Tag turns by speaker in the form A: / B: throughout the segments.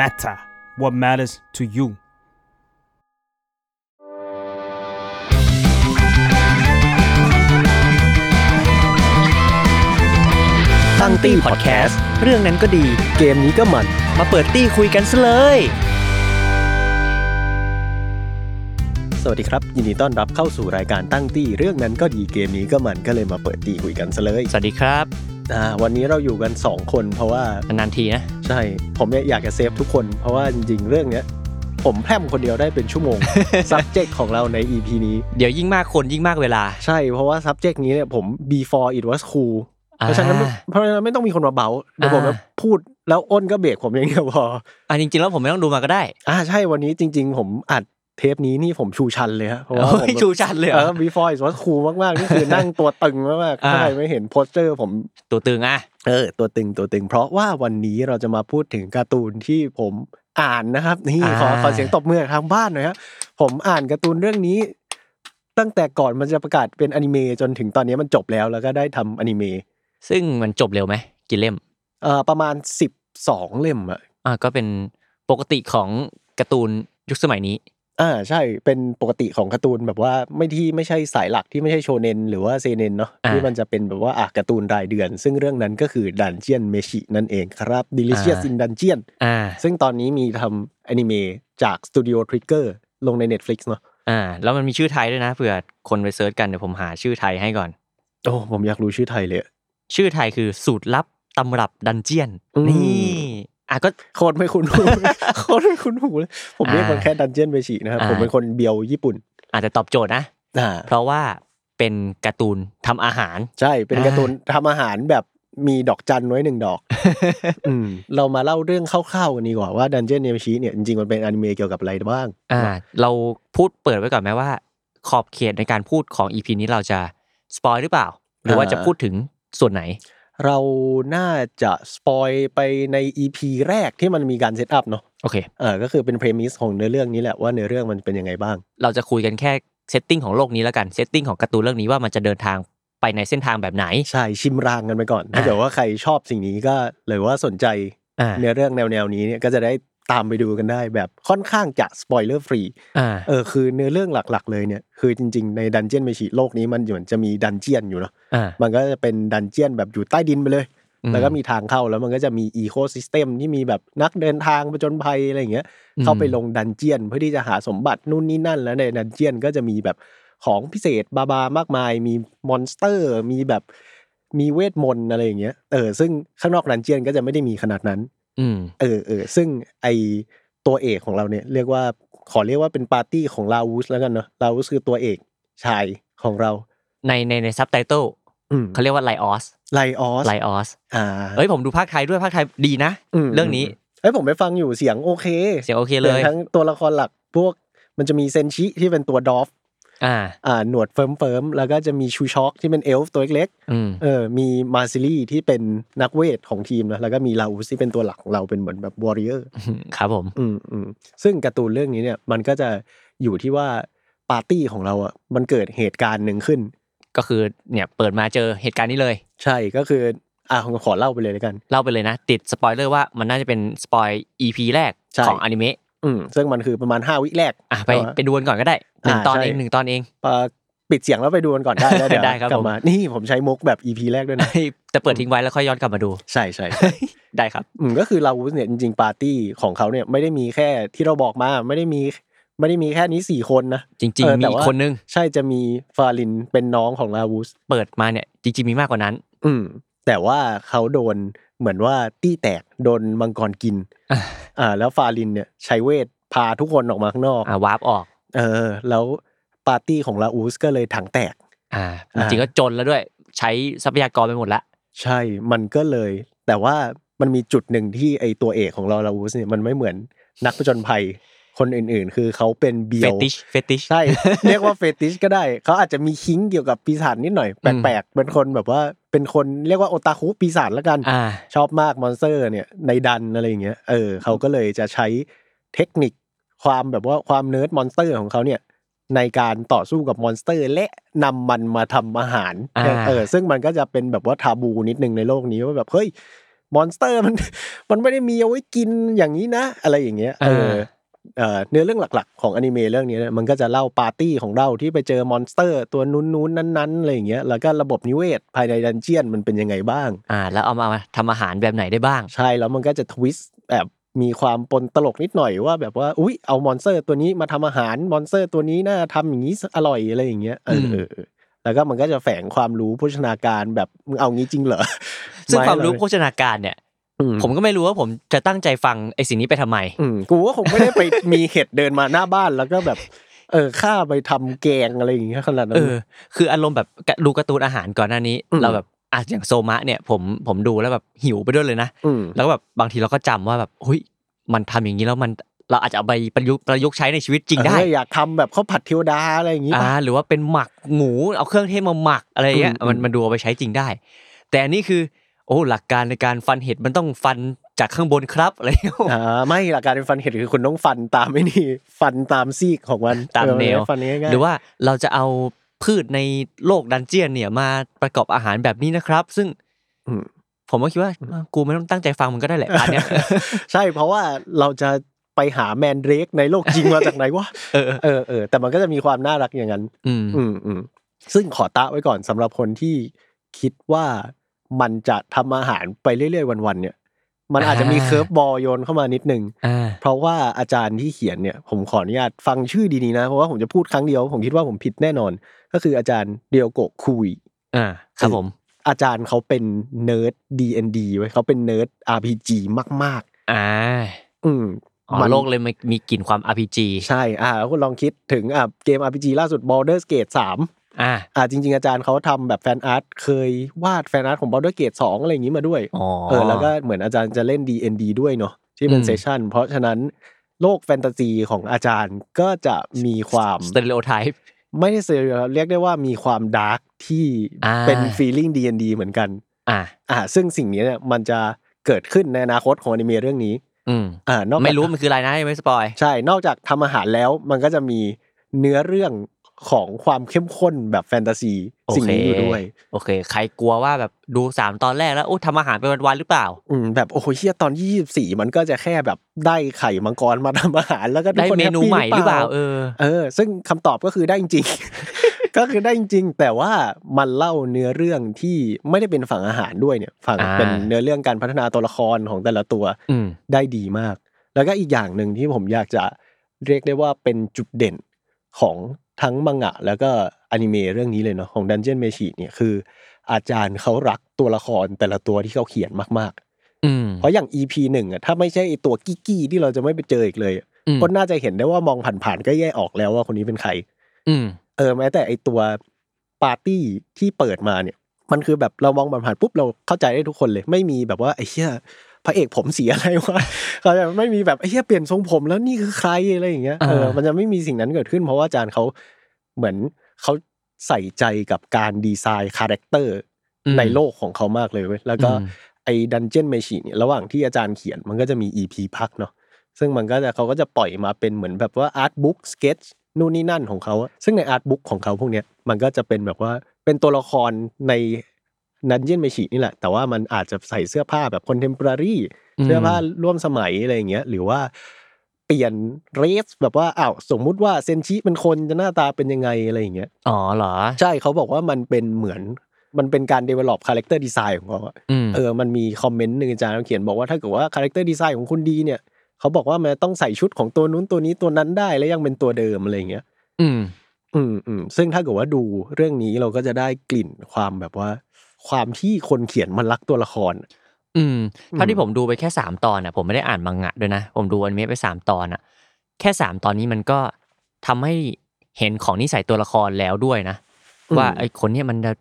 A: matter what matters to you
B: ตั้งตี้พอดแคสต์เรื่องนั้นก็ดี เกมนี้ก็มัน มาเปิดตี้คุยกันซะเลย สวัสดีครับ ยินดีต้อนรับเข้าสู่รายการตั้งตี้เรื่องนั้นก็ดีเกมนี้ก็มันก็เลยมาเปิดตี้คุยกันซะเลย
C: สวัสดีครับ
B: อ่าวันนี้เราอยู่กัน 2 คนเพราะว่า
C: นานๆทีนะ
B: ใช่ผมเนี่ยอยากจะ save ทุกคน เพราะว่าจริงๆเรื่องเนี้ยผมพล่ามคนเดียวได้เป็นชั่วโมง subject ของเราใน EP นี้
C: เดี๋ยวยิ่งมากคนยิ่งมากเวลา
B: ใช่เพราะว่า subject นี้เนี่ยผม before it was cool เพราะฉะนั้นไม่
C: อ่า
B: เพราะฉะนั้นไม่ต้องมีคนมาเบาเดี๋ยวผม
C: อ่า
B: จะพูดแล้วอ้นก็เบรกผมอย่างเดียวพอ
C: อะจริงๆแล้วผมไม่ต้องดูมาก็ได้
B: อ่าใช่วันนี้จริง ๆ ผมอัด เทปนี้นี่ผมชูชันเลยฮะเพราะว่าผม
C: โอ้ยชูชันเลยเหร
B: เอ
C: อ
B: อ before it was cool มากๆนี่คือนั่งตัวตึงมากๆ
C: อ่า
B: ถ้าใครไม่เห็นโปสเตอร์ผม
C: ตัวตึงอะ
B: เออตัวตึงตัวตึง เพราะว่าวันนี้เราจะมาพูดถึงการ์ตูนที่ผมอ่านนะครับ นี่ขอ
C: อ่า
B: ขอเสียงตบมือทางบ้านหน่อยครับผมอ่านการ์ตูนเรื่องนี้ ตั้งแต่ก่อนมันจะประกาศเป็นอนิเมะจนถึงตอนนี้มันจบแล้วแล้วก็ได้ทำอนิเมะ
C: ซึ่งมันจบเร็วไหมกี่เล่ม
B: เอ่อประมาณสิบสองเล่มอะ
C: อะก็เป็นปกติของการ์ตูนยุคสมัยนี้
B: อ่าใช่เป็นปกติของการ์ตูนแบบว่าไม่ที่ไม่ใช่สายหลักที่ไม่ใช่โชเนนหรือว่าเซเนนเนาะ
C: อ่า
B: ที่มันจะเป็นแบบว่าอะการ์ตูนรายเดือน ซึ่งเรื่องนั้นก็คือดันเจียนเมชินั่นเองครับ Delicious
C: อ่า
B: in Dungeon
C: อ่า
B: ซึ่งตอนนี้มีทำอนิเมะจากสตูดิโอ Trigger ลงใน Netflix เนาะ
C: อ่าแล้วมันมีชื่อไทยด้วยนะเผื่อคนไป search กันเดี๋ยวผมหาชื่อไทยให้ก่อน
B: โอ้ผมอยากรู้ชื่อไทยเลยอะ
C: ชื่อไทยคือสูตรลับตำรับดันเจียน
B: อืม
C: นี่ อะก็
B: โคตรไม่คุ้นหูโคตรไม่คุ้นหูเลยผมเรียกมัน
C: อ่า
B: แค่ดันเจียนเมชินะครับ
C: อ่า
B: ผมเป็นคนเบียวญี่ปุ่น
C: อาจจะตอบโจทย์นะ
B: อ่า
C: เพราะว่าเป็นการ์ตูนทำอาหาร
B: ใช่เป็น
C: อ่า
B: การ์ตูนทำอาหารแบบมีดอกจันไว้หนึ่งดอกอืมเรามาเล่าเรื่องคร่าวๆกันดีกว่าว่าดันเจียนเมชิเนี่ยจริงๆมันเป็นอนิเมะเกี่ยวกับอะไรบ้าง
C: อ่า เราพูดเปิดไว้ก่อนไหมว่า ขอบเขตในการพูดของ EP นี้เราจะ spoil หรือเปล่า หรือว่าจะพูดถึงส่วนไหน
B: เราน่าจะ spoil ไปใน EP แรกที่มันมีการ set up เนาะ
C: โอเค
B: เออก็คือเป็น premise ของเนื้อเรื่องนี้แหละว่าเนื้อเรื่องมันเป็นยังไงบ้าง
C: เราจะคุยกันแค่ setting ของโลกนี้แล้วกัน setting ของการ์ตูนเรื่องนี้ว่ามันจะเดินทางไปในเส้นทางแบบไหน
B: ใช่ชิมรางกันไปก่อนถ้าเกิดว่าใครชอบสิ่งนี้ก็หรือว่าสนใจ
C: อ่า
B: เนื้อเรื่องแนวๆนี้เนี่ยก็จะได้ ตามไปดูกันได้แบบค่อนข้างจะ spoiler free อ่าเออคือเนื้อเรื่องหลัก ๆ เลยเนี่ยคือจริง ๆในดันเจียนเมชิโลกนี้มันเหมือนจะมี dungeon อยู่เนาะ
C: อ่า
B: มันก็จะเป็น dungeon แบบอยู่ใต้ดินไปเลย
C: อืม
B: แล้วก็มีทางเข้าแล้วมันก็จะมี ecosystem ที่มีแบบนักเดินทางประจนภัยอะไรอย่างเงี้ย
C: อืม
B: เข้าไปลง dungeon เพื่อที่จะหาสมบัตินู่นนี่นั่น แล้วใน dungeon ก็จะมีแบบของพิเศษบลาบลามากมาย มี monster มีแบบมีเวทมนต์อะไรอย่างเงี้ย เออ ซึ่งข้างนอก dungeon ก็จะไม่ได้มีขนาดนั้น
C: อืม
B: เออเออซึ่งไอตัวเอกของเราเนี่ยเรียกว่าขอเรียกว่าเป็นปาร์ตี้ของลาวูสแล้วกันเนาะลาวูสคือตัวเอกชายของเรา
C: ในในในซับไตเติล
B: อืม
C: เขาเรียกว่าไลออส
B: ไลออส
C: ไลออส
B: อ่า
C: เอ้ยผมดูพากย์ไทยด้วยพากย์ไทยดีนะ
B: ม
C: เรื่องนี้
B: เอ้ยผมไปฟังอยู่เสียงโอเค
C: เสียงโอเคเลย
B: ทั้งตัวละครหลักพวกมันจะมีเซนชิที่เป็นตัว dwarf อ่าอ่าหนวด firm firm ๆแล้วก็จะมีชิลชัคที่เป็นเอลฟ์ตัวเล็ก
C: อืม
B: ๆเออมีมาซิลี่ที่เป็นนักเวทของทีมนะแล้วก็มีลาอูสที่เป็นตัวหลักของเราเป็นเหมือนแบบ warrior
C: ครับผม
B: อืมอืมซึ่งการ์ตูนเรื่องนี้เนี่ยมันก็จะอยู่ที่ว่าปาร์ตี้ของเราอะมันเกิดเหตุการณ์หนึ่งขึ้น
C: ก็คือเนี่ยเปิดมาเจอเหตุการณ์นี้เลย
B: ใช่ก็คืออ่าขอเล่าไปเลยแล้วกัน
C: เล่าไปเลยนะ ติดสปอยเลอร์ว่ามันน่าจะเป็น spoil EP แรก
B: ใช่
C: ของอนิเมะ
B: อืมซึ่งมันคือประมาณ5วิแรก
C: อะไป
B: แต่ว่า
C: ไปดูกันก่อนก็ได้หนึ่ง
B: อ่า
C: ตอน
B: ใช่
C: เองหนึ่งตอนเอง
B: ปะปิดเสียงแล้วไปดูกันก่อนได้แล้วเดี๋ยว
C: ได้ครับ
B: กลั
C: ผม
B: มานี่ผมใช้มุกแบบ EP แรกด้วยนะ
C: จะเปิดทิ้งไว้แล้วค่อยย้อนกลับมาดู
B: ใช่ใช่
C: ได้ครับ
B: อืมก็คือลาวูสเนี่ยจริงๆปาร์ตี้ของเขาเนี่ยไม่ได้มีแค่ที่เราบอกมาไม่ได้มีไม่ได้มีแค่นี้สี่คนนะ
C: จริง
B: เออ
C: ๆมี
B: แต่
C: อีก
B: ว่า
C: คนนึง
B: ใช่จะมีฟาลินเป็นน้องของลาวูส
C: เปิดมาเนี่ยจริงๆมีมากกว่านั้น
B: อืมแต่ว่าเขาโดน เหมือนว่าตี้แตกโดนมังกรกิน
C: อะ
B: อ่าแล้วฟาลินเนี่ยใช้เวทพาทุกคนออกมาข้างนอก
C: อ่า warp ออก
B: เออ แล้วปาร์ตี้ของลาอูสก็เลยถังแตก
C: อ่า
B: อ่า
C: จริงๆก็จนแล้วด้วย ใช้ทรัพยากรไปหมดละ
B: ใช่มันก็เลย แต่ว่ามันมีจุดหนึ่งที่ไอตัวเอกของเราลาอูสเนี่ยมันไม่เหมือนนักผจญภัย คนอื่นๆ คือเขาเป็นเบี
C: เฟ
B: ยว
C: ติช fetish
B: ใช่เรียกว่า fetish ก็ได้ เขาอาจจะมี kink เกี่ยวกับปีศาจนิดหน่อยแปลกๆเป็นคนแบบว่าเป็นคนเรียกว่าโอตาคุปีศาจแล้วกัน
C: อ่า
B: ชอบมาก monster เนี่ยในดันอะไรอย่างเงี้ยเออเขาก็เลยจะใช้เทคนิคความแบบว่าความ nerd monster ของเขาเนี่ยในการต่อสู้กับ monster และนำมันมาทำอาหาร
C: อ่า
B: เออซึ่งมันก็จะเป็นแบบว่า taboo นิดนึงในโลกนี้ว่าแบบเฮ้ยmonster มันมันไม่ได้มีเอาไว้กินอย่างนี้นะ อะไรอย่างเงี้ยเออ
C: อ่า
B: เอ่อเนื้อเรื่องหลักๆ ของอนิเมะเรื่องนี้เนี่ยมันก็จะเล่าปาร์ตี้ของเราที่ไปเจอ monster ตัวนู้นๆนั้นๆอะไรอย่างเงี้ยแล้วก็ระบบนิเวศภายใน dungeon มันเป็นยังไงบ้าง
C: อ่าแล้วเอามาทำอาหารแบบไหนได้บ้าง
B: ใช่แล้วมันก็จะ twist แบบมีความปนตลกนิดหน่อยว่าแบบว่าอุ๊ยเอา monster ตัวนี้มาทำอาหาร monster ตัวนี้น่าทำอย่างนี้อร่อยอะไรอย่างเงี้ยเออ
C: ม
B: เออเออแล้วก็มันก็จะแฝงความรู้โภชนาการแบบมึงเอางี้จริงเหรอ
C: ซึ่งความ
B: ไรู้
C: โภชนาการเนี่ย
B: อื
C: ผมก็ไม่รู้ว่าผมจะตั้งใจฟังไอ้สิ่งนี้ไปทำไม
B: อืมกูว่าคงไม่ได้ไปมีเห็ดเดินมาหน้าบ้านแล้วก็แบบ เออข้าไปทำแกงอะไรอย่างเงี้ยขนาดนั้
C: เอนอคืออารมณ์แบบดูการ์ตูนอาหารก่อนหน้านี้
B: อืม
C: เราแบบอะอย่างโซมะเนี่ย ผมผมดูแล้วแบบหิวไปด้วยเลยนะ
B: อืม
C: แล้วก็แบบบางทีเราก็จำว่าแบบเฮ้ยมันทำอย่างนี้แล้วมันเราอาจจะเอาไปประยุกต์ประยุกต์ใช้ในชีวิตจริงได้
B: เอออยากทำแบบข้าวผัดเทวดาอะไรอย่างงี้
C: อ่า
B: ป่ะ
C: หรือว่าเป็นหมักหมูเอาเครื่องเทศมาหมักอะไรเงี้ย
B: อืม
C: มัน
B: อืม
C: มันดูเอาไปใช้จริงได้ แต่อันนี้คือ โอ้หลักการในการฟันเห็ดมันต้องฟันจากข้างบนครับอะไรเงี้ย
B: อ่าไม่หลักการเป็นฟันเห็ดคือคุณต้องฟันตามไม่นี่ฟันตามซีกของมัน
C: ตาม
B: เออ
C: แนว
B: ฟันง่ายๆ
C: หรือว่าเราจะเอาพืชในโลกดันเจียนเนี่ยมาประกอบอาหารแบบนี้นะครับ ซึ่ง
B: อืม
C: ผมก็คิดว่าอะกูไม่ต้องตั้งใจฟังมันก็ได้แหละอันเนี้ย
B: ใช่เพราะว่าเราจะไปหาแมนเดรกในโลกจริงมาจากไหนวะ
C: เออ
B: เออเออแต่มันก็จะมีความน่ารักอย่างนั้น
C: อืม
B: อืมอืมซึ่งขอตะไว้ก่อนสำหรับคนที่คิดว่า มันจะทำอาหารไปเรื่อยๆวันๆเนี่ย มันอาจจะมี
C: อ่า
B: curveball โยนเข้ามานิดนึง
C: อ่า
B: เพราะว่าอาจารย์ที่เขียนเนี่ย ผมขออนุญาตฟังชื่อดีๆนะ เพราะว่าผมจะพูดครั้งเดียว ผมคิดว่าผมผิดแน่นอน ก็คืออาจารย์เรียวโกะคุย
C: อ่าครับผม
B: อาจารย์เขาเป็น nerd D&D เว้ยเขาเป็น nerd RPG มาก
C: อ่า
B: ๆอืม
C: อ๋อ
B: มัน
C: โลกเลยมันมีกลิ่นความ RPG
B: ใช่ อ่าแล้วคุณลองคิดถึงอะเกม RPG ล่าสุด Baldur's Gate 3
C: อ่า
B: อ่าจริง ๆ อาจารย์เขาทำแบบ fan art เคยวาด fan art ของ Baldur's Gate 2อะไรอย่างนี้มาด้วย
C: อ๋อ
B: เออแล้วก็เหมือนอาจารย์จะเล่น D&D ด้วยเนาะที่เป็น
C: อืม
B: session เพราะฉะนั้นโลกแฟนตาซีของอาจารย์ก็จะมีความ
C: stereotype ไม่
B: ได้เซเรียลเรียกได้ว่ามีความ dark ที่
C: อ่า
B: เป็น feeling D&D เหมือนกัน
C: อ่า
B: อ่า ซึ่งสิ่งนี้เนี่ยมันจะเกิดขึ้นในอนาคตของอนิเมะเรื่องนี้
C: อืม
B: อ่านอกจาก
C: ไม่รู้มันคืออะไรนะยังไม่ spoil
B: ใช่นอกจากทำอาหารแล้วมันก็จะมีเนื้อเรื่อง ของความเข้มข้นแบบแฟนตาซี
C: โอเค
B: สิ่งนี้อยู่ด้วย
C: โอเค ใครกลัวว่าแบบดูสามตอนแรกแล้วโอ้ทำอาหารไปวันๆหรือเปล่า
B: อืมแบบโอ้โหเฮียตอนยี่สี่มันก็จะแค่แบบได้ไข่มังกรมาทำอาหารแล้วก็ทุก
C: ได้
B: คน
C: เมนู
B: แฮปปี้
C: ใหม่หรือเปล่า เออ
B: เออ ซึ่งคำตอบก็คือได้จริงก็คือได้จริงแต่ว่ามันเล่าเนื้อเรื่องที่ไม่ได้เป็นฝั่งอาหารด้วยเนี่ย ฝั่ง
C: อ่า
B: เป็นเนื้อเรื่องการพัฒนาตัวละครของแต่ละตัว
C: อืม
B: ได้ดีมาก แล้วก็อีกอย่างหนึ่งที่ผมอยากจะเรียกได้ว่าเป็นจุดเด่นของ ทั้งมังงะ แล้วก็อนิเมะเรื่องนี้เลยเนาะของ Dungeon m a g i เนี่ยคือ อาจารย์เขารักตัวละครแต่ละตัวที่เขาเขียนมาก
C: อืม
B: ๆเพราะอย่าง EP หนึ่งอะถ้าไม่ใช่ไอ้ตัวกี้กี้ที่เราจะไม่ไปเจออีกเลยอะ
C: อืม
B: ก็น่าจะเห็นได้ว่ามองผ่านๆก็แยกออกแล้วว่าคนนี้เป็นใคร
C: อืม
B: เออแม้แต่ไอตัวปาร์ตี้ที่เปิดมาเนี่ย มันคือแบบเรามองผ่านๆปุ๊บเราเข้าใจได้ทุกคนเลย ไม่มีแบบว่าไอ้เหี้ย พระเอกผมสีอะไรวะเขาจะไม่มีแบบไอ้เหี้ยเปลี่ยนทรงผมแล้วนี่คือใครอะไรอย่างเงี้ยเออ
C: อ่ามั
B: มันจะไม่มีสิ่งนั้นเกิดขึ้น เพราะว่าอาจารย์เขาเหมือนเขาใส่ใจกับการดีไซน์ character อื
C: ม
B: ในโลกของเขามากเลยเว้ยแล้วก็
C: อืม
B: ไอ้ดันเจียนเมชิเนี่ยระหว่างที่อาจารย์เขียนมันก็จะมี EP พักเนาะซึ่งมันก็จะเขาก็จะปล่อยมาเป็นเหมือนแบบว่า art book sketch นู่นนี่นั่นของเขาอะซึ่งใน art book ของเขาพวกเนี้ยมันก็จะเป็นแบบว่าเป็นตัวละครใน ดันเจียนเมชินี่แหละ แต่ว่ามันอาจจะใส่เสื้อผ้าแบบคอนเทม p o r a r y
C: อืม
B: เสื้อผ้าร่วมสมัยอะไรอย่างเงี้ย หรือว่าเปลี่ยน race แบบว่าอ้าวสมมุติว่าเซนชิเป็นคนจะหน้าตาเป็นยังไงอะไรอย่างเงี้ย
C: อ๋อเหรอ
B: ใช่เขาบอกว่ามันเป็นเหมือนมันเป็นการ develop character design ของเขาอะ
C: อืม
B: เออ มันมี comment หนึ่งอาจารย์เขาเขียนบอกว่าถ้าเกิดว่า character design ของคุณดีเนี่ยเขาบอกว่ามันต้องใส่ชุดของตัวนู้นตัวนี้ตัวนั้นได้แล้วยังเป็นตัวเดิมอะไรอย่างเงี้ย
C: อืม
B: อืมอืมซึ่งถ้าเกิดว่าดูเรื่องนี้เราก็จะได้กลิ่นความแบบว่า ความที่คนเขียนมันรักตัวละคร
C: อืมเท่า
B: อื
C: ที่
B: ม
C: ผมดูไปแค่สามตอนอะ ผมไม่ได้อ่านมังงะด้วยนะ ผมดูอนิเมะไปสามตอนอะ แค่สามตอนนี้มันก็ทำให้เห็นของนิสัยตัวละครแล้วด้วยนะ ว่าไอ้คนเนี้ยมันจะ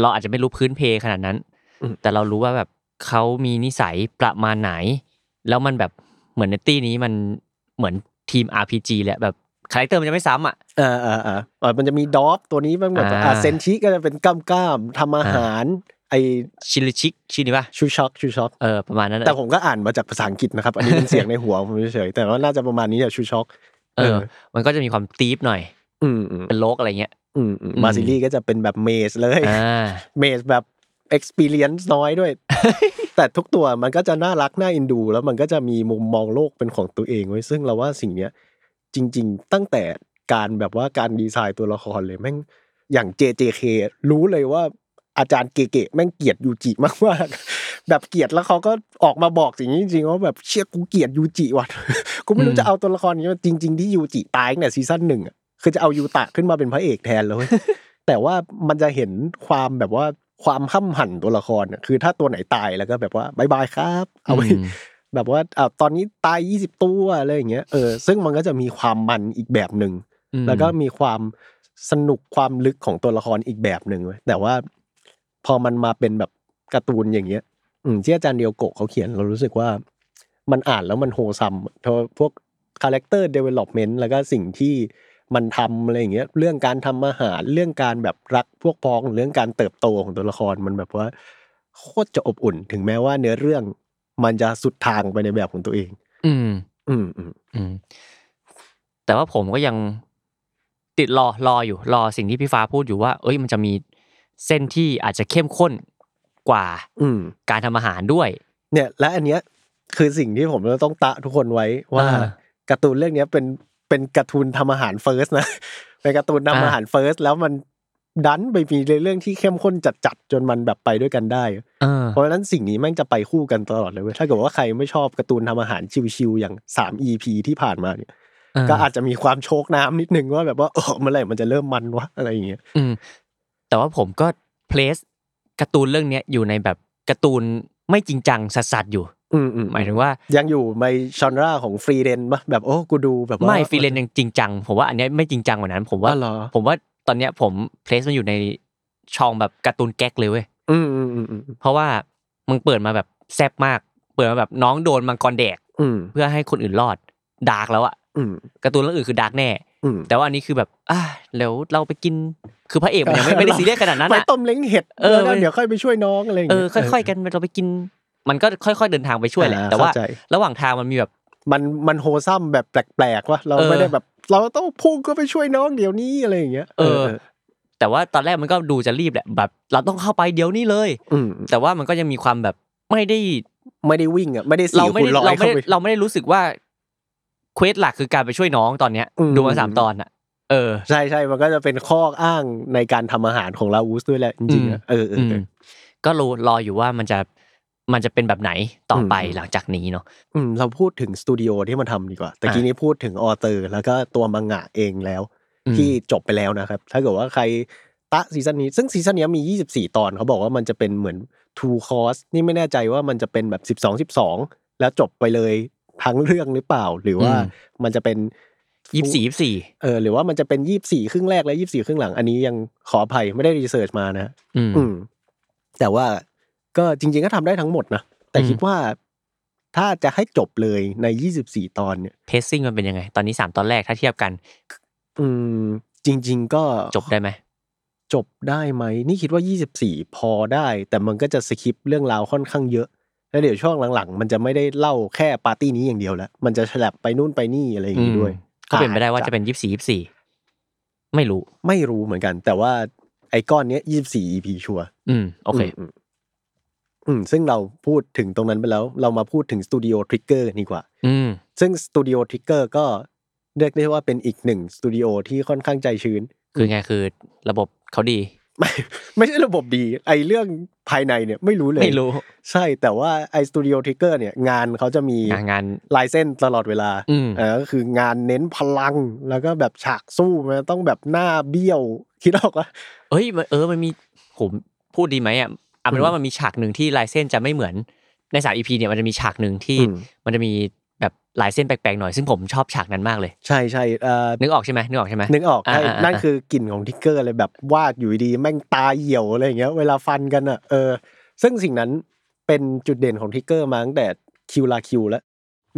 C: เราอาจจะไม่รู้พื้นเพขนาดนั้น
B: อืม
C: แต่เรารู้ว่าแบบเขามีนิสัยประมาณไหน แล้วมันแบบเหมือนในตี้นี้มันเหมือนทีม RPG แหละแบบ คาแรคเตอร์มันจะไม่ซ้ำอะ
B: อ่าอ่าอ่าอ่ามันจะมีดอฟตัวนี้บ้างแบบ
C: อ่า
B: อ่าเซนชิก็จะเป็นกล้ามกล้ามๆทำอาหารไอ
C: ชิลิชิกชื่อนี้ป่ะ
B: ชูช็อกชูช็อก
C: เออประมาณนั้นอะ
B: แต่ผมก็อ่านมาจากภาษาอังกฤษนะครับ อันนี้เป็นเสียงในหัวผมเฉยๆแต่ว่าน่าจะประมาณนี้แหละชูช็อก
C: เออ มันก็จะมีความตีฟหน่อย
B: อืมอืม
C: เป็นโลกอะไรเงี้ย
B: อืมอืม
C: อืม
B: มาร์ซิลก็จะเป็นแบบ mage เลย
C: อ่า
B: mage แบบ experience น้อยด้วย แต่ทุกตัวมันก็จะน่ารักน่าเอ็นดู แล้วมันก็จะมีมุมมองโลกเป็นของตัวเองไว้ซึ่งเราว่าสิ่งเนี้ย จริง ๆ ตั้งแต่การแบบว่าการดีไซน์ตัวละครเลยแม่งอย่าง JJK รู้เลยว่าอาจารย์เกเกแม่งเกลียดยูจิมากๆแบบเกลียดแล้วเขาก็ออกมาบอกสิ่งนี้จริงๆว่าแบบเชี่ยกูเกลียดยูจิว่ะกูไม่รู้จะเอาตัวละครนี้มาจริง ๆ ที่ยูจิตายตั้งแต่ซีซั่นหนึ่งอะคือจะเอายูตะขึ้นมาเป็นพระเอกแทนเลยแต่ว่ามันจะเห็นความแบบว่าความห้ำหั่นตัวละครอะคือถ้าตัวไหนตายแล้วก็แบบว่าบายบายครับ เอาไป
C: อืม
B: แบบว่าอ่าตอนนี้ตายยี่สิบตัวอะไรอย่างเงี้ยเออซึ่งมันก็จะมีความมันอีกแบบหนึ่ง
C: อืม
B: แล้วก็มีความสนุกความลึกของตัวละครอีกแบบหนึ่งเว้ยแต่ว่าพอมันมาเป็นแบบการ์ตูนอย่างเงี้ย อืมที่อาจารย์เรียวโกะเขาเขียนเรารู้สึกว่า มันอ่านแล้วมัน wholesomeพวก character development แล้วก็สิ่งที่มันทำอะไรอย่างเงี้ยเรื่องการทำอาหารเรื่องการแบบรักพวกพ้องหรือเรื่องการเติบโตของตัวละครมันแบบว่าโคตรจะอบอุ่น ถึงแม้ว่าเนื้อเรื่อง มันจะสุดทางไปในแบบของตัวเอง
C: อืม
B: อืมอืม
C: อืมแต่ว่าผมก็ยังติดรอรออยู่ รอสิ่งที่พี่ฟ้าพูดอยู่ว่า เอ้ยมันจะมีเส้นที่อาจจะเข้มข้นกว่า
B: อืม
C: การทำอาหารด้วย
B: เนี่ย และอันเนี้ยคือสิ่งที่ผมจะต้องตะทุกคนไว้ว่า
C: อ่า
B: การ์ตูนเรื่องเนี้ยเป็นเป็นการ์ตูนทำอาหาร first นะ เป็นการ์ตูนทำอาหาร first แล้วมัน ดันไปมีเรื่องที่เข้มข้นจัดๆจนมันแบบไปด้วยกันได้
C: เออ
B: เพราะฉะนั้นสิ่งนี้แม่งจะไปคู่กันตลอดเลยเว้ยถ้าเกิดว่าใครไม่ชอบการ์ตูนทำอาหารชิวๆอย่างสาม EP ที่ผ่านมาเนี่ย
C: เออ
B: ก็อาจจะมีความโชกน้ำนิดนึงว่าแบบว่าเออเมื่อไหร่มันจะเริ่มมันวะอะไรอย่างเงี้ย
C: อืมแต่ว่าผมก็ place การ์ตูนเรื่องเนี้ยอยู่ในแบบการ์ตูนไม่จริงจังสัสๆอยู่
B: อืมอืม
C: หมายถึงว่า
B: ยังอยู่ใน genre ของฟรีเรนปะแบบโอ้กูดูแบบว่า
C: ไม่ฟรีเรนยังจริงจังผมว่าอันเนี้ยไม่จริงจังกว่านั้น ผมว่า
B: อ๋อเหรอ
C: ผมว่า ตอนเนี้ยผม place มันอยู่ในช่องแบบการ์ตูน gag เลยเว้ย
B: อืมอืมอืมอืม
C: เพราะว่ามึงเปิดมาแบบแซบมาก เปิดมาแบบน้องโดนมังกรแดก
B: อืม
C: เพื่อให้คนอื่นรอด dark แล้วอะ
B: อืม
C: การ์ตูนเรื่องอื่นคือ dark แน่
B: อืม
C: แต่ว่าอันนี้คือแบบอ่าแล้วเราไปกินคือพระเอกมันยังไม่ไม่ได้ซีเรียสขนาดนั้น
B: ไป
C: อะ
B: ต้มเล้งเห็ด
C: เออ
B: แล้วก็เดี๋ยวค่อยไปช่วยน้องอะไรอย่าง
C: เอ
B: เงี้
C: อค่อย ๆ กันเราไปกิน มันก็ค่อย ๆ เดินทางไปช่วยแหละ
B: อ่า
C: แต่ว่า
B: เข้าใจ
C: ระหว่างทางมันมีแบบ
B: มันมันโฮซัมแบบแปลกๆวะเรา
C: เออ
B: ไม่ได้แบบ เราต้องพุ่งก็ไปช่วยน้องเดี๋ยวนี้อะไรอย่างเงี้ย
C: เออ แต่ว่าตอนแรกมันก็ดูจะรีบแหละแบบ เราต้องเข้าไปเดี๋ยวนี้เลย
B: อืม
C: แต่ว่ามันก็ยังมีความแบบไม่ได้
B: ไม่ได้วิ่งอะไม่ได้สี่
C: เราไม่
B: คูณ
C: ได้
B: ร้อ
C: เรา
B: ย
C: ไม่
B: เข้า
C: ได้
B: ไป
C: เราไม่ได้รู้สึกว่าquest หลักคือการไปช่วยน้องตอนเนี้ย
B: อืม
C: ดูมาสามตอนอะเออ
B: ใช่ใช่มันก็จะเป็นข้ออ้างในการทำอาหารของไลออสด้วยแหละจริงๆอะเออเออ
C: อื
B: เอ
C: ม
B: อ
C: ก็รอรออยู่ว่ามันจะ มันจะเป็นแบบไหนต่อไป
B: อืม
C: หลังจากนี้เนาะ
B: อืมเราพูดถึงสตูดิโอที่มันทำดีกว่าแต่กี้
C: อะ
B: นี้พูดถึง author แล้วก็ตัวมังงะเองแล้ว
C: อืม
B: ที่จบไปแล้วนะครับ ถ้าเกิดว่าใครตะซีซั่นนี้ ซึ่งซีซั่นนี้มี 24 ตอนเขาบอกว่ามันจะเป็นเหมือน two cours นี่ไม่แน่ใจว่ามันจะเป็นแบบ 12 12 แล้วจบไปเลยทั้งเรื่องหรือเปล่า หรือว่ามันจะเป็น
C: ยี่สิบสี่ยี่สิบสี่
B: เออหรือว่ามันจะเป็น24ครึ่งแรกและ24ครึ่งหลัง อันนี้ยังขออภัยไม่ได้รีเสิร์ชมานะ
C: อืม
B: อืมแต่ว่า ก็จริง ๆก็ทำได้ทั้งหมดนะแต่
C: อืม
B: คิดว่าถ้าจะให้จบเลยใน 24 ตอนเนี่ย
C: เพซซิ่งมันเป็นยังไง ตอนนี้สามตอนแรกถ้าเทียบกัน
B: อืมจริง ๆ ก็
C: จบได้ไหม
B: จบได้ไหมนี่คิดว่า 24 พอได้ แต่มันก็จะสคิปเรื่องราวค่อนข้างเยอะแล้วเดี๋ยวช่วงหลังๆ มันจะไม่ได้เล่าแค่ปาร์ตี้นี้อย่างเดียวแล้ว มันจะสลับไปนู่นไปนี่อะไรอย่างนี้ด้วย
C: ก็เป็นไปได้ว่าจะเป็นยี่สิบสี่ยี่สิบสี่ไม่รู้
B: ไม่รู้เหมือนกัน แต่ว่าไอ้ก้อนเนี้ย24 EP ชัวร์
C: อืมโอเค
B: มม อืมซึ่งเราพูดถึงตรงนั้นไปแล้ว เรามาพูดถึงสตูดิโอทริกเกอร์ดีกว่า
C: อืม
B: ซึ่งสตูดิโอทริกเกอร์ก็เรียกได้ว่าเป็นอีกหนึ่งสตูดิโอที่ค่อนข้างใจชื้น
C: คือไงคือระบบเขาดี
B: ไม่ไม่ใช่ระบบดี ไอเรื่องภายในเนี่ยไม่รู้เลย
C: ไม่รู้
B: ใช่แต่ว่าไอสตูดิโอทริกเกอร์เนี่ยงานเขาจะมี
C: งานงาน
B: ลายเส้นตลอดเวลา
C: อืม
B: เออก็คืองานเน้นพลังแล้วก็แบบฉากสู้มันต้องแบบหน้าเบี้ยวคิดออกว่า
C: เอ้ยมันเออมันมีผมพูดดีไหมอะ เอาเป็นว่ามันมีฉากหนึ่งที่ลายเส้นจะไม่เหมือนในสามอีพีเนี่ยมันจะมีฉากหนึ่งที่
B: อืม
C: มันจะมีแบบลายเส้นแปลกๆหน่อยซึ่งผมชอบฉากนั้นมากเลย
B: ใช่ใช่เออ
C: นึกออกใช่ไหมนึกออกใช่ไหม
B: นึกออกใช่
C: อ่าอ่าอ่า
B: นั่นคือกลิ่นของ Trigger เลยแบบวาดอยู่ดีๆแม่งตาเหี่ยวอะไรอย่างเงี้ยเวลาฟันกันอะเออซึ่งสิ่งนั้นเป็นจุดเด่นของ Trigger มาตั้งแต่ Kill la Kill แล้ว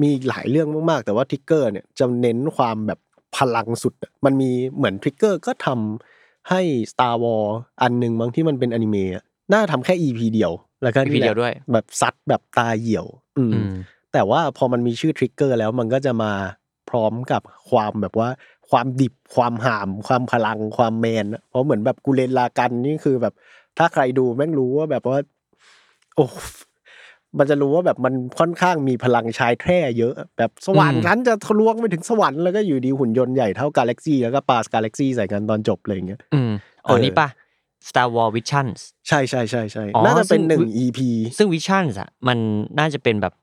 B: มีหลายเรื่องมากๆ แต่ว่า Trigger เนี่ยจะเน้นความแบบพลังสุดอะมันมีเหมือน Trigger ก็ทำให้ Star Wars อันหนึ่งบางที่มันเป็นอนิเมะอะ น่าทำแค่ EP เดียว แล้วก็
C: EP
B: นี่แหละ
C: เดียวด้วย
B: แบบซัดแบบตาเหี่ยวอืม
C: อืม
B: แต่ว่าพอมันมีชื่อ Trigger แล้วมันก็จะมาพร้อมกับความแบบว่า ความดิบความหาม ความพลังความแมนอะเพราะเหมือนแบบกูเลนลากันนี่คือแบบ ถ้าใครดูแม่งรู้ว่าแบบว่า โอ้มันจะรู้ว่าแบบมันค่อนข้างมีพลังชายแท้เยอะ แบบสวรรค์นั้นจะทะลวงไปถึงสวรรค์แล้วก็อยู่ดีหุ่นยนต์ใหญ่เท่ากาแล็กซี่แล้วก็ปาสกาแล็กซี่ใส่กันตอนจบอะไรอย่างเงี้ย
C: อืมอ๋อ
B: เออ
C: นี่ปะ Star Wars Visions
B: ใช่ใช่ใช่ใช่
C: อ๋อ
B: น่าจะเป็น
C: ซึ่ง
B: หนึ่ง EP
C: ซึ่ง Visions อะมันน่าจะเป็นแบบ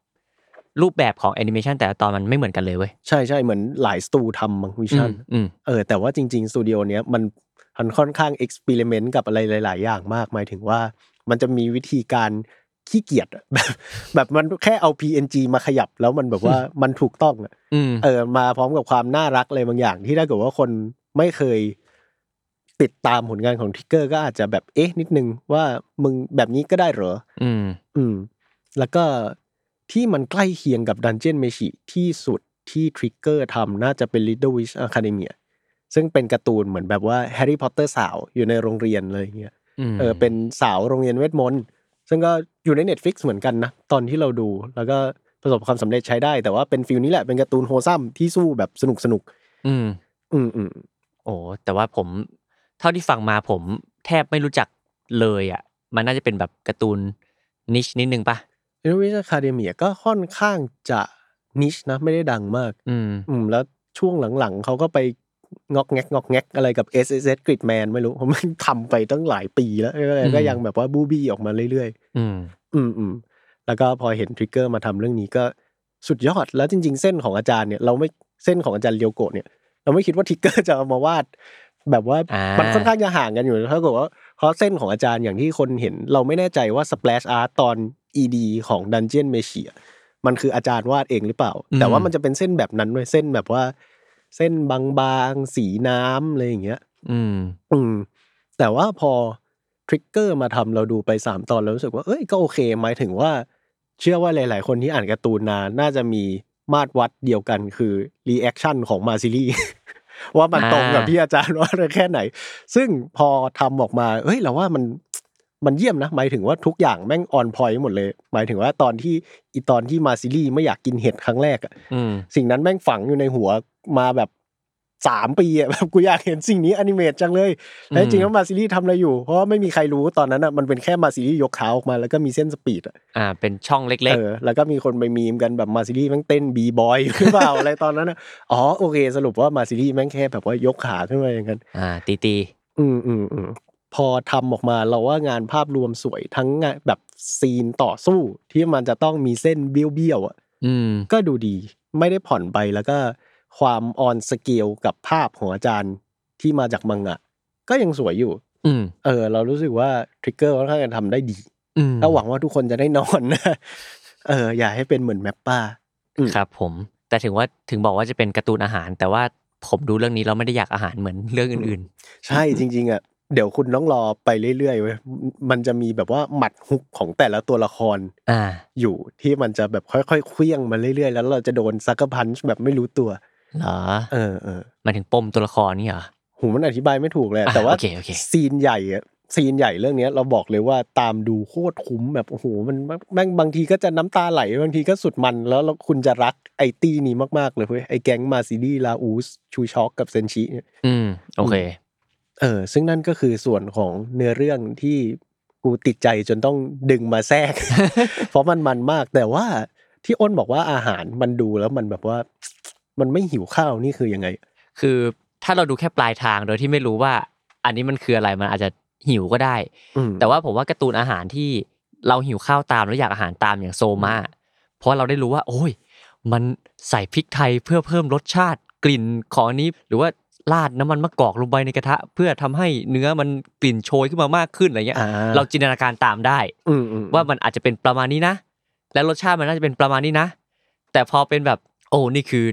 C: รูปแบบของแอนิเมชันแต่ละตอนมันไม่เหมือนกันเลยเว้ย
B: ใช่ใช่เหมือนหลายสตูทำมั้ง Visions
C: อืมอืม
B: เออแต่ว่าจริง ๆ สตูดิโอเนี้ยมันมันค่อนข้าง experiment กับอะไรหลาย ๆ อย่างมาก หมายถึงว่ามันจะมีวิธีการขี้เกียจอะแบบแบบมันแค่เอา PNG มาขยับแล้วมันแบบว่ามันถูกต้องอะ
C: อืม
B: เออมาพร้อมกับความน่ารักอะไรบางอย่างที่ถ้าเกิดว่าคนไม่เคย ติดตามผลงานของ Trigger ก็อาจจะแบบเอ๊ะนิดนึงว่ามึงแบบนี้ก็ได้เหรอ
C: อืม
B: อืม แล้วก็ที่มันใกล้เคียงกับ Dungeon m a g i ที่สุดที่ Trigger ทำน่าจะเป็น Little Witch Academia ซึ่งเป็นการ์ตูนเหมือนแบบว่า Harry Potter สาวอยู่ในโรงเรียนเลยอย่างเงี้ย
C: อืม
B: เออเป็นสาวโรงเรียนเวทมนต์ซึ่งก็อยู่ใน Netflix เหมือนกันนะ ตอนที่เราดูแล้วก็ประสบความสำเร็จใช้ได้ แต่ว่าเป็น feel นี้แหละเป็นการ์ตูน wholesome ที่สู้แบบสนุกสนุก
C: อืม
B: อืมอืม
C: โอ้แต่ว่าผมเท่าที่ฟังมาผมแทบไม่รู้จักเลยอะ มันน่าจะเป็นแบบการ์ตูนนิชนิดนึงปะ
B: Little Witch Academia ก็ค่อนข้างจะนิชนะไม่ได้ดังมาก
C: อืม
B: อืมแล้วช่วงหลังๆ เขาก็ไปงอกแงกงอกแงกอะไรกับ S S S Gridman ไม่รู้ผมมันทำไปตั้งหลายปีแล้วก็เลยก็ยังแบบว่าบูบี้ออกมาเรื่อย
C: อืม
B: ๆอืมอืมแล้วก็พอเห็นทริกเกอร์มาทำเรื่องนี้ก็สุดยอดแล้วจริง ๆ เส้นของอาจารย์เนี่ยเราไม่เส้นของอาจารย์เลียวโกะเนี่ย เราไม่คิดว่าทริกเกอร์จะเอามาวาด แบบว่า
C: อ่ามั
B: มันค่อนข้างจะห่างกันอยู่ถ้าเกิดว่าเพราะเส้นของอาจารย์อย่างที่คนเห็น เราไม่แน่ใจว่า Splash Art ตอน ED ของ Dungeon m a g i มันคืออาจารย์วาดเองหรือเปล่า แต่ว่ามันจะเป็นเส้นแบบนั้นด้วยเส้นแบบว่า เส้นบางๆสีน้ำอะไรอย่างเงี้ย
C: อืม
B: อืม แต่ว่าพอทริกเกอร์มาทำเราดูไปสามตอนแล้วรู้สึกว่าเอ้ยก็โอเคหมายถึงว่า เชื่อว่าหลาย ๆ คนที่อ่านการ์ตูนนานน่าจะมีมาตรวัดเดียวกันคือ reaction ของมาซิลี่ ว่ามัน
C: อ่า
B: ตรงกับที่อาจารย์ว่าแค่ไหน ซึ่งพอทำออกมาเอ้ยเราว่ามันมันเยี่ยมนะหมายถึงว่าทุกอย่างแม่ง on point หมดเลย หมายถึงว่าตอนที่อีตอนที่มาซิลี่ไม่อยากกินเห็ดครั้งแรกอะ
C: อืม
B: สิ่งนั้นแม่งฝังอยู่ในหัวมาแบบ สามปีอะแบบกูอยากเห็นสิ่งนี้ animate จังเลยแล้วจริงๆแล้วมาซิลี่ทำอะไรอยู่ เพราะว่าไม่มีใครรู้ตอนนั้นอะมันเป็นแค่มาซิลี่ยกขาออกมาแล้วก็มีเส้น speed อะ
C: อ่าเป็นช่องเล็ก
B: เออแล้วก็มีคนไปมีมกันแบบมาซิลี่แม่งเต้น b-boy หรือเปล่าอะไรตอนนั้นอะอ๋อโอเค สรุปว่ามาซิลี่แม่งแค่แบบว่ายกขาขึ้นมาอย่างนั้น
C: ๆอ่าตีตี
B: อืมอืมอืมพอทำออกมาเราว่างานภาพรวมสวยทั้งงานแบบ scene ต่อสู้ที่มันจะต้องมีเส้นเบี้ยวๆอะ
C: อืม
B: ก็ดูดีไม่ได้ผ่อนไปแล้วก็ ความ on scale กับภาพของอาจารย์ที่มาจากมังงะ ก็ยังสวยอยู่
C: อืม
B: เออ เรารู้สึกว่า Trigger ค่อนข้างจะทำได้ดี
C: อืม
B: ก็หวังว่าทุกคนจะได้นอนนะเออ อย่าให้เป็นเหมือน MAPPA อืม
C: ครับ ผม แต่ถึงว่าถึงบอกว่าจะเป็นการ์ตูนอาหาร แต่ว่าผมดูเรื่องนี้เราไม่ได้อยากอาหารเหมือนเรื่องอื่น
B: ใช่จริง ๆอะเดี๋ยวคุณต้องรอไปเรื่อยๆเว้ยมันจะมีแบบว่าหมัดฮุกของแต่ละตัวละคร
C: ๆ อ่า
B: อยู่ที่มันจะแบบค่อยๆเคลี้ยงมาเรื่อยๆ แล้วเราจะโดน sucker punch แบบไม่รู้ตัว
C: เหรอ
B: เออเออ
C: หมายถึงปมตัวละครนี่เหรอ
B: หูมันอธิบายไม่ถูกเลย
C: อะ
B: แต่ว่า
C: โอเคโอเค
B: ซีนใหญ่อะซีนใหญ่เรื่องเนี้ยเราบอกเลยว่าตามดูโคตรคุ้มแบบโอ้โหมันแม่งบางทีก็จะน้ำตาไหลบางทีก็สุดมันแล้วแล้วคุณจะรักไอตี้นี้มากๆเลยเว้ยไอแก๊งมาซิลี่ลาอูสชูช็อกกับเซนชิเนี่ย
C: อืมโอเค
B: เออซึ่งนั่นก็คือส่วนของเนื้อเรื่องที่กูติดใจจนต้องดึงมาแทรก เพราะมันมันมากแต่ว่าที่อ้นบอกว่าอาหารมันดูแล้วมันแบบว่า มันไม่หิวข้าวนี่คือยังไง
C: คือถ้าเราดูแค่ปลายทางโดยที่ไม่รู้ว่า อันนี้มันคืออะไรมันอาจจะหิวก็ได้
B: อืม
C: แต่ว่าผมว่าการ์ตูนอาหารที่เราหิวข้าวตามแล้วอยากอาหารตามอย่างโซมาเพราะเราได้รู้ว่า โอ้ย มันใส่พริกไทยเพื่อเพิ่มรสชาติกลิ่นของอันนี้ หรือว่าราดน้ำมันมะกอกลงไปในกระทะ เพื่อทำให้เนื้อมันกลิ่นโชยขึ้นมามากขึ้นอะไรเงี้ย
B: อ่า
C: เราจินตนาการตามได้
B: อืมอืม
C: ว่ามันอาจจะเป็นประมาณนี้นะ และรสชาติมันน่าจะเป็นประมาณนี้นะ แต่พอเป็นแบบโอ้นี่คือ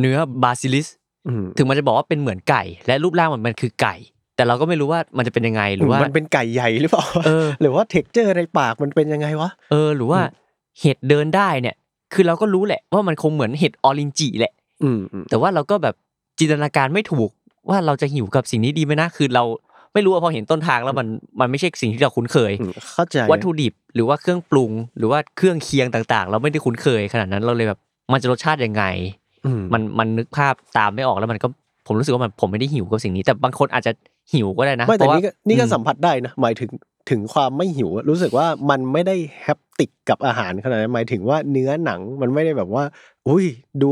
C: เนื้อ basilisk
B: อืม
C: ถึงมันจะบอกว่าเป็นเหมือนไก่ และรูปร่างมันมันคือไก่ แต่เราก็ไม่รู้ว่ามันจะเป็นยังไงหรือว่า
B: มันเป็นไก่ใหญ่หรือเปล่า
C: เออ
B: หรือว่า texture ในปากมันเป็นยังไงวะ
C: เออหรือว่าเห็ดเดินได้เนี่ย คือเราก็รู้แหละ ว่ามันคงเหมือนเห็ดออรินจิแหละ
B: อืมอืม
C: แต่ว่าเราก็แบบจินตนาการไม่ถูกว่าเราจะหิวกับสิ่งนี้ดีไหมนะคือเราไม่รู้ว่าพอเห็นต้นทางแล้วมันมันไม่ใช่สิ่งที่เราคุ้นเคย
B: อืมเข้าใจ
C: วัตถุดิบหรือว่าเครื่องปรุง หรือว่าเครื่องเคียงต่างๆ เราไม่ได้คุ้นเคยขนาดนั้นเราเลยแบบมันจะรสชาติยังไง
B: อื ม
C: มันมันนึกภาพตามไม่ออกแล้วมันก็ผมรู้สึกว่ามันผมไม่ได้หิวกับสิ่งนี้ แต่บางคนอาจจะหิวก็ได้นะ
B: ไม่แต่
C: เพราะว่า
B: นี่ก็นี่ก็
C: อืม
B: สัมผัสได้นะหมายถึงถึงความไม่หิวอะรู้สึกว่ามันไม่ได้แฮปติกกับอาหารขนาดนั้นหมายถึงว่าเนื้อหนังมันไม่ได้แบบว่า อุ้ยดู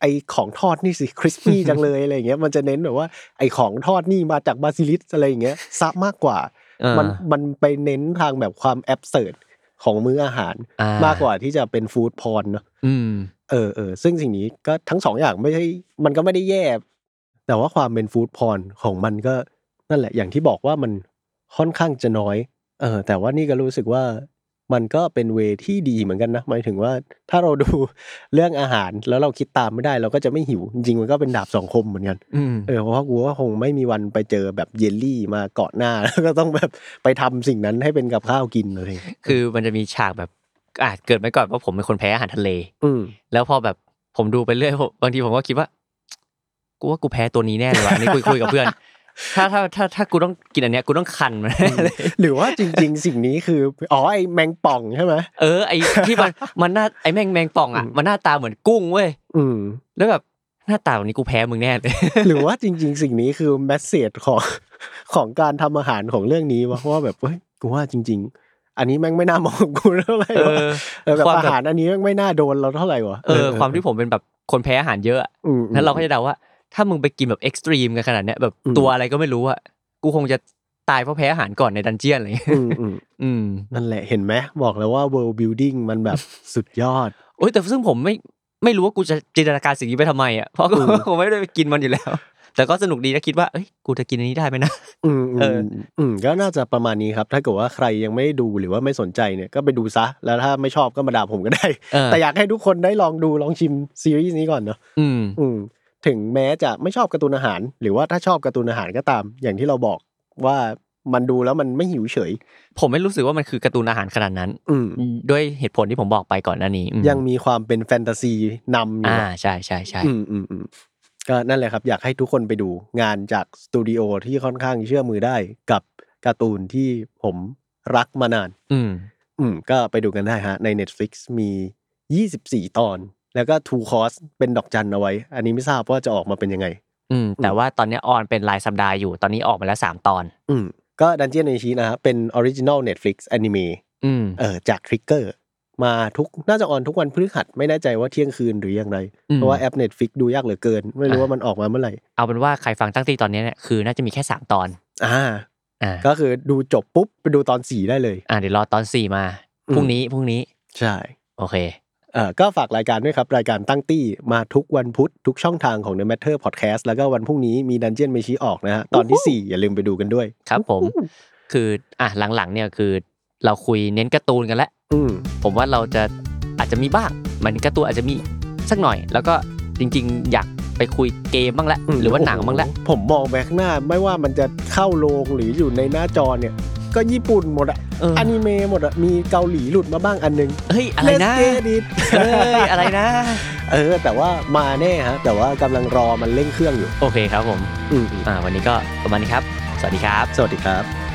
B: ไอของทอดนี่สิ crispy จังเลยอะไรอย่างเงี้ยมันจะเน้นแบบว่าไอของทอดนี่มาจาก basilisk อะไรอย่างเงี้ยซะมากกว่า
C: เออ
B: มันมันไปเน้นทางแบบความ absurd ของมื้ออาหาร
C: อ่
B: มากกว่าที่จะเป็น food porn เนาะ
C: อืม
B: เออเออซึ่งสิ่งนี้ก็ทั้งสองอย่างไม่ใช่มันก็ไม่ได้แย่ แต่ว่าความเป็น food porn ของมันก็นั่นแหละ อย่างที่บอกว่ามันค่อนข้างจะน้อย เออ แต่ว่านี่ก็รู้สึกว่ามันก็เป็นเวที่ดีเหมือนกันนะหมายถึงว่าถ้าเราดูเรื่องอาหารแล้วเราคิดตามไม่ได้ เราก็จะไม่หิว จริงๆมันก็เป็นดาบสองคมเหมือนกัน
C: อืม
B: เออเพราะว่ากูว่าคงไม่มีวันไปเจอแบบเยลลี่มาเกาะหน้าแล้วก็ต้องแบบไปทำสิ่งนั้นให้เป็นกับข้าวกินอะไรอย่างเงี้ย
C: คือมันจะมีฉากแบบ อาจเกิดมาก่อนว่าผมเป็นคนแพ้อาหารทะเล
B: อืม
C: แล้วพอแบบผมดูไปเรื่อยผมบางทีผมก็คิดว่ากูว่ากูแพ้ตัวนี้แน่เลยว่ะอันนี่คุยคุยกับเพื่อน ถ้าถ้าถ้าถ้ากูต้องกินอันเนี้ยกูต้องคันมันแน่เลย
B: หรือว่าจริง ๆ สิ่งนี้คืออ๋อไอแมงป่องใช่ไหม
C: เออไอที่มันมันหน้าไอแมงแมงป่องอะ
B: อืม
C: มันหน้าตาเหมือนกุ้งเว้ย
B: อืม
C: แล้วแบบหน้าตาแบบนี้กูแพ้มึงแน่เลย
B: หรือว่าจริง ๆ สิ่งนี้คือ message ของของการทำอาหารของเรื่องนี้วะเพราะว่าแบบเฮ้ยกูว่าจริง ๆ อันนี้แม่งไม่น่ามองกูเท่าไหร่
C: เอ
B: วะ
C: อ
B: เออแบบ
C: ความ
B: อา
C: แบบ
B: หารอันนี้แม่งไม่น่าโดนเราเท่าไหร่วะ
C: เออความที่ผมเป็นแบบคนแพ้อาหารเยอะอะ
B: อืม
C: แล้วเราก็จะเดาว่า ถ้ามึงไปกินแบบ extreme กันขนาดเนี้ยแบบ
B: อืม
C: ตัวอะไรก็ไม่รู้อะกูคงจะตายเพราะแพ้อาหารก่อนในดันเจียนอะไรอย่างเงี้ย
B: อืมอืม
C: อืม
B: นั่นแหละเห็นไหมบอกแล้วว่า world building มันแบบสุดยอด
C: โอ้ยแต่ซึ่งผมไม่ไม่รู้ว่ากูจะจินตนาการสิ่งนี้ไปทำไมอะเพราะกู
B: อืม
C: ผมไม่ได้ไปกินมันอยู่แล้ว แต่ก็สนุกดีนะคิดว่าเอ้ยกูจะกินอันนี้ได้ไหมนะ
B: อืมอื
C: เอ
B: ม
C: อ
B: อืมก็น่าจะประมาณนี้ครับ ถ้าเกิดว่าใครยังไม่ได้ดูหรือว่าไม่สนใจเนี่ยก็ไปดูซะ แล้วถ้าไม่ชอบก็มาด่าผมก็ได้
C: เออ
B: แต่อยากให้ทุกคนได้ลองดูลองชิมซีรีส์นี้ก่อนเนาะ
C: อืม
B: อืมถึงแม้จะไม่ชอบการ์ตูนอาหาร หรือว่าถ้าชอบการ์ตูนอาหารก็ตาม อย่างที่เราบอกว่ามันดูแล้วมันไม่หิวเฉย
C: ผมไม่รู้สึกว่ามันคือการ์ตูนอาหารขนาดนั้น
B: อืม
C: ด้วยเหตุผลที่ผมบอกไปก่อนหน้านี้อืม
B: ยังมีความเป็นแฟนตาซีนำอยู่
C: อ่า
B: อะ
C: ใช่ใช่ใช่
B: อืมอืมอืม ก็นั่นแหละครับ อยากให้ทุกคนไปดูงานจากสตูดิโอที่ค่อนข้างเชื่อมือได้กับการ์ตูนที่ผมรักมานาน
C: อืม
B: อืม ก็ไปดูกันได้ฮะ ใน Netflix มี 24 ตอน แล้วก็ two cour เป็นดอกจันเอาไว้ อันนี้ไม่ทราบว่าจะออกมาเป็นยังไง
C: อืม แต่ว่าตอนเนี้ย on เป็นรายสัปดาห์อยู่ ตอนนี้ออกมาแล้วสามตอน
B: อืม ก็ Dungeon Meshi นะฮะเป็นออริจิน l ล Netflix อนิเมะ
C: อืม
B: เออจาก Trigger มาทุกน่าจะ on ทุกวันพฤหัสไม่แน่ใจว่าเที่ยงคืนหรือยังไร
C: อืม
B: เพราะว่าแอป Netflix ดูยากเหลือเกิน ไม่รู้
C: อะ
B: ว่ามันออกมาเมื่อไหร่
C: เอาเป็นว่าใครฟังตั้งตีตอนเนี้ยเนี่ยคือน่าจะมีแค่สามตอน
B: อ่า
C: อ่า
B: ก็คือดูจบปุ๊บไปดูตอนสี่ได้เลย
C: อ่าเดี๋ยวรอตอนสี่มา
B: อืม
C: พรุ่งนี้พรุ่งนี้
B: ใช่
C: โอเค
B: เอ่อก็ฝากรายการด้วยครับ รายการตั้งตี้มาทุกวันพุธทุกช่องทางของ The Matter Podcast แล้วก็วันพรุ่งนี้มีดันเจียนเมชีออกนะฮะตอนที่ 4 อย่าลืมไปดูกันด้วย
C: ครับผม คืออะหลังๆเนี่ยคือเราคุยเน้นการ์ตูนกันแล้ว
B: อืม
C: ผมว่าเราจะอาจจะมีบ้างมันการ์ตูนอาจจะมีสักหน่อย แล้วก็จริง ๆ อยากไปคุยเกมบ้างแล้วหรือว่าหนังบ้างแล้ว
B: โอ้โหผมมองไปข้างหน้าไม่ว่ามันจะเข้าโรงหรืออยู่ในหน้าจอเนี่ย ก็ญี่ปุ่นหมดอะ
C: เออ
B: อนิเมะหมดอะมีเกาหลีหลุดมาบ้างอันหนึง
C: เฮ้ยอะไรนะ
B: Let's get it
C: เฮ้ยอะไรนะ
B: เออ แต่ว่ามาแน่ฮะ แต่ว่ากำลังรอมันเร่งเครื่องอยู่
C: โอเคครับผม
B: อืม
C: อ่าวันนี้ก็ประมาณนี้ครับ สวัสดีครับ
B: สวัสดีครับ